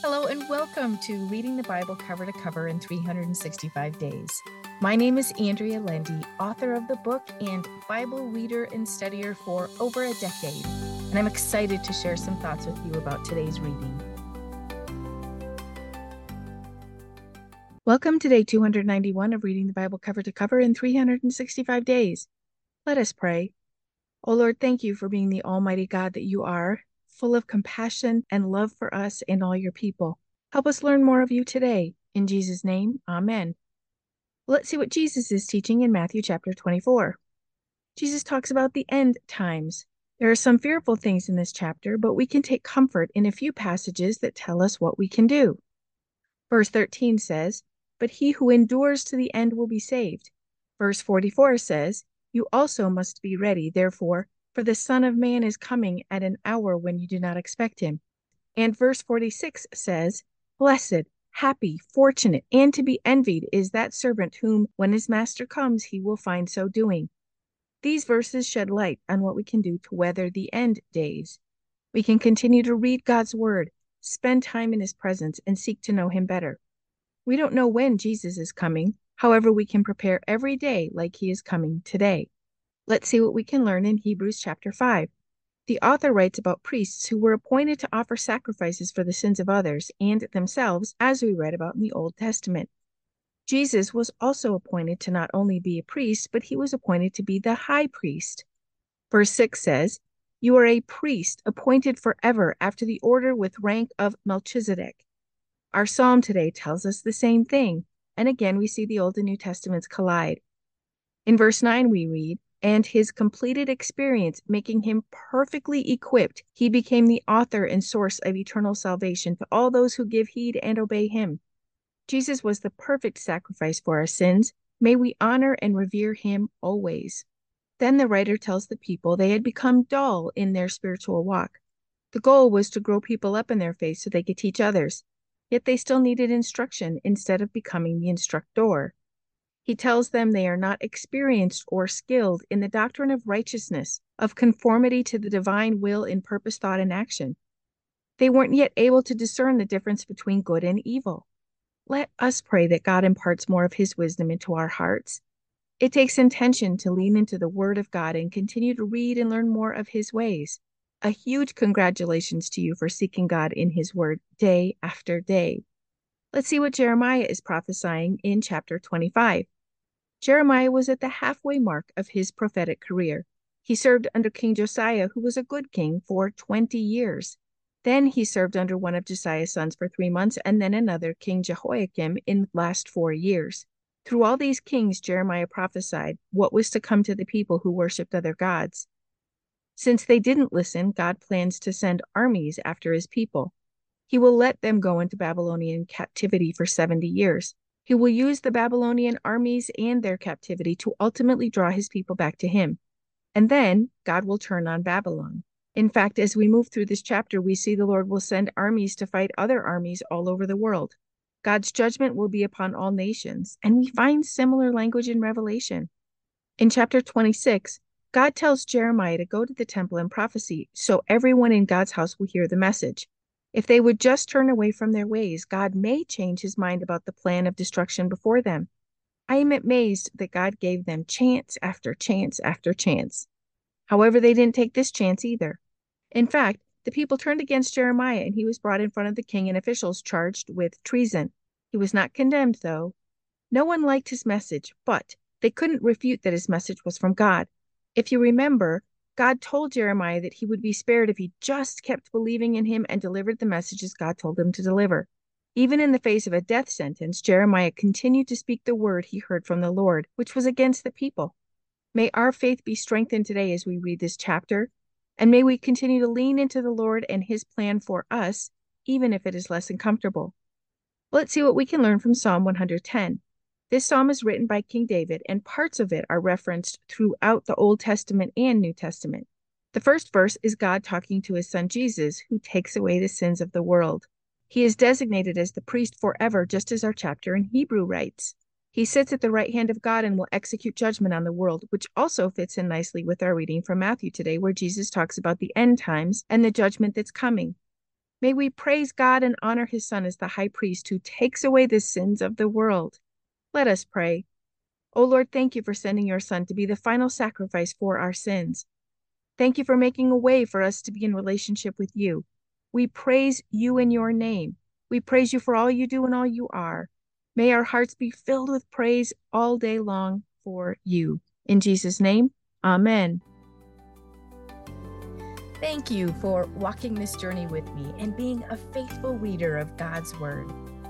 Hello, and welcome to Reading the Bible Cover to Cover in 365 Days. My name is Andrea Lendy, author of the book and Bible reader and studier for over a decade, and I'm excited to share some thoughts with you about today's reading. Welcome to day 291 of Reading the Bible Cover to Cover in 365 Days. Let us pray. O Lord, thank you for being the Almighty God that you are full of compassion and love for us and all your people. Help us learn more of you today. In Jesus' name, amen. Let's see what Jesus is teaching in Matthew chapter 24. Jesus talks about the end times. There are some fearful things in this chapter, but we can take comfort in a few passages that tell us what we can do. Verse 13 says, But he who endures to the end will be saved. Verse 44 says, You also must be ready, therefore, for the Son of Man is coming at an hour when you do not expect him. And verse 46 says, Blessed, happy, fortunate, and to be envied is that servant whom, when his master comes, he will find so doing. These verses shed light on what we can do to weather the end days. We can continue to read God's word, spend time in his presence, and seek to know him better. We don't know when Jesus is coming. However, we can prepare every day like he is coming today. Let's see what we can learn in Hebrews chapter 5. The author writes about priests who were appointed to offer sacrifices for the sins of others and themselves, as we read about in the Old Testament. Jesus was also appointed to not only be a priest, but he was appointed to be the high priest. Verse 6 says, You are a priest appointed forever after the order with rank of Melchizedek. Our psalm today tells us the same thing, and again we see the Old and New Testaments collide. In verse 9, we read, and his completed experience making him perfectly equipped, he became the author and source of eternal salvation to all those who give heed and obey him. Jesus was the perfect sacrifice for our sins. May we honor and revere him always. Then the writer tells the people they had become dull in their spiritual walk. The goal was to grow people up in their faith so they could teach others. Yet they still needed instruction instead of becoming the instructor. He tells them they are not experienced or skilled in the doctrine of righteousness, of conformity to the divine will in purpose, thought, and action. They weren't yet able to discern the difference between good and evil. Let us pray that God imparts more of His wisdom into our hearts. It takes intention to lean into the Word of God and continue to read and learn more of His ways. A huge congratulations to you for seeking God in His Word day after day. Let's see what Jeremiah is prophesying in chapter 25. Jeremiah was at the halfway mark of his prophetic career. He served under King Josiah, who was a good king, for 20 years. Then he served under one of Josiah's sons for three months, and then another, King Jehoiakim, in the last four years. Through all these kings, Jeremiah prophesied what was to come to the people who worshipped other gods. Since they didn't listen, God plans to send armies after his people. He will let them go into Babylonian captivity for 70 years. He will use the Babylonian armies and their captivity to ultimately draw his people back to him. And then God will turn on Babylon. In fact, as we move through this chapter, we see the Lord will send armies to fight other armies all over the world. God's judgment will be upon all nations, and we find similar language in Revelation. In chapter 26, God tells Jeremiah to go to the temple and prophesy so everyone in God's house will hear the message. If they would just turn away from their ways, God may change his mind about the plan of destruction before them. I am amazed that God gave them chance after chance after chance. However, they didn't take this chance either. In fact, the people turned against Jeremiah and he was brought in front of the king and officials charged with treason. He was not condemned, though. No one liked his message, but they couldn't refute that his message was from God. If you remember, God told Jeremiah that he would be spared if he just kept believing in him and delivered the messages God told him to deliver. Even in the face of a death sentence, Jeremiah continued to speak the word he heard from the Lord, which was against the people. May our faith be strengthened today as we read this chapter, and may we continue to lean into the Lord and his plan for us, even if it is less than comfortable. Let's see what we can learn from Psalm 110. This psalm is written by King David, and parts of it are referenced throughout the Old Testament and New Testament. The first verse is God talking to his son Jesus, who takes away the sins of the world. He is designated as the priest forever, just as our chapter in Hebrew writes. He sits at the right hand of God and will execute judgment on the world, which also fits in nicely with our reading from Matthew today, where Jesus talks about the end times and the judgment that's coming. May we praise God and honor his Son as the high priest who takes away the sins of the world. Let us pray. O Lord, thank you for sending your Son to be the final sacrifice for our sins. Thank you for making a way for us to be in relationship with you. We praise you in your name. We praise you for all you do and all you are. May our hearts be filled with praise all day long for you. In Jesus' name, amen. Thank you for walking this journey with me and being a faithful reader of God's Word.